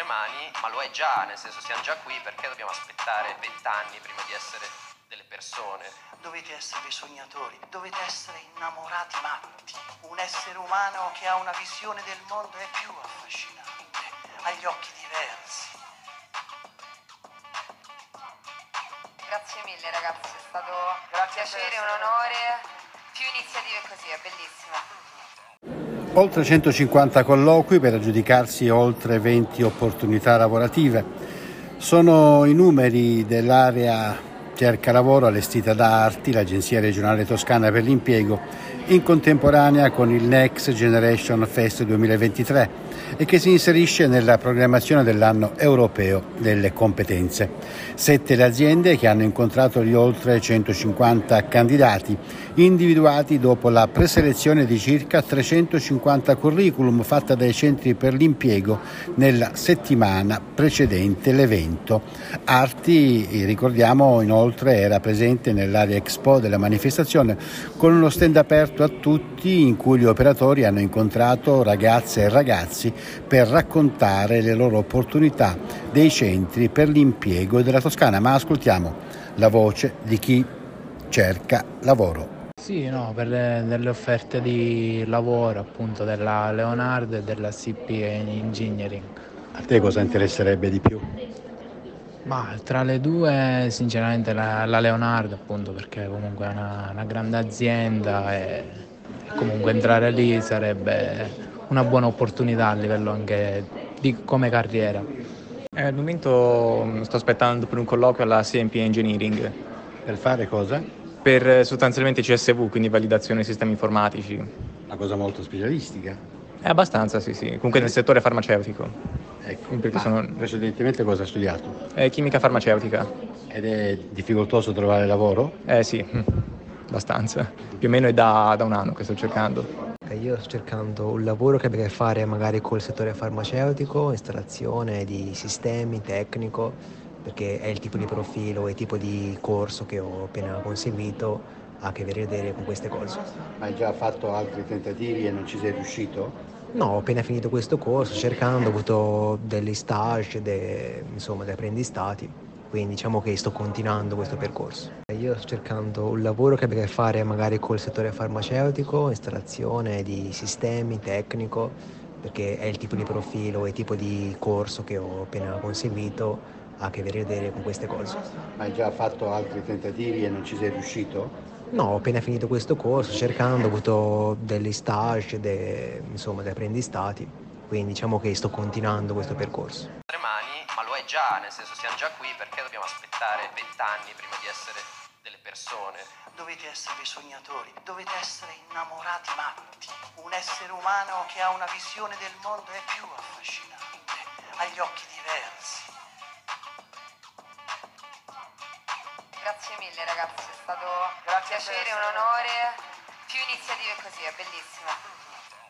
tre mani, ma lo è già, nel senso siamo già qui perché dobbiamo aspettare vent'anni prima di essere delle persone. Dovete essere dei sognatori, dovete essere innamorati matti. Un essere umano che ha una visione del mondo è più affascinante, ha gli occhi diversi. Grazie mille ragazzi, è stato un Grazie piacere, per un onore. Più iniziative così, è bellissimo. Oltre 150 colloqui per aggiudicarsi oltre 20 opportunità lavorative. Sono i numeri dell'area cerca lavoro allestita da Arti, l'Agenzia regionale toscana per l'impiego, in contemporanea con il Next Generation Fest 2023 e che si inserisce nella programmazione dell'anno europeo delle competenze. Sette le aziende che hanno incontrato gli oltre 150 candidati, individuati dopo la preselezione di circa 350 curriculum fatta dai centri per l'impiego nella settimana precedente l'evento. Arti, ricordiamo, inoltre era presente nell'area Expo della manifestazione con uno stand aperto a tutti in cui gli operatori hanno incontrato ragazze e ragazzi per raccontare le loro opportunità dei centri per l'impiego della Toscana. Ma ascoltiamo la voce di chi cerca lavoro. Sì, no, per le, delle offerte di lavoro appunto della Leonardo e della CP Engineering. A te cosa interesserebbe di più? Ma tra le due sinceramente la, la Leonardo appunto perché comunque è una, una grande azienda e, e comunque entrare lì sarebbe una buona opportunità a livello anche di come carriera. Eh, al momento mm, sto aspettando per un colloquio alla CMP Engineering Per fare cosa? per eh, sostanzialmente CSV, quindi validazione dei sistemi informatici. Una cosa molto specialistica. È abbastanza, sì, sì. Comunque nel settore farmaceutico, Ecco, Perché ma sono- precedentemente cosa hai studiato? Eh, chimica farmaceutica. Ed è difficoltoso trovare lavoro? Eh sì, abbastanza. Più o meno è da, da un anno che sto cercando. Io sto cercando un lavoro che abbia a che fare magari col settore farmaceutico, installazione di sistemi, tecnico, perché è il tipo di profilo e tipo di corso che ho appena conseguito ha a che vedere con queste cose. Ma hai già fatto altri tentativi e non ci sei riuscito? No, ho appena finito questo corso, cercando, ho avuto degli stage, de- insomma, degli apprendistati, quindi diciamo che sto continuando questo percorso. Io sto cercando un lavoro che abbia a che fare magari col settore farmaceutico, installazione di sistemi, tecnico, perché è il tipo di profilo e tipo di corso che ho appena conseguito ha a che vedere con queste cose. Ma hai già fatto altri tentativi e non ci sei riuscito? No, ho appena finito questo corso, cercando, ho avuto degli stage, de- insomma, degli apprendistati, quindi diciamo che sto continuando questo percorso. Ma lo è già, nel senso siamo già qui perché dobbiamo aspettare vent'anni prima di essere delle persone. Dovete essere dei sognatori, dovete essere innamorati matti. Un essere umano che ha una visione del mondo è più affascinante, ha gli occhi diversi. Grazie mille ragazzi, è stato un Grazie per piacere, un onore. Più iniziative così, è bellissimo.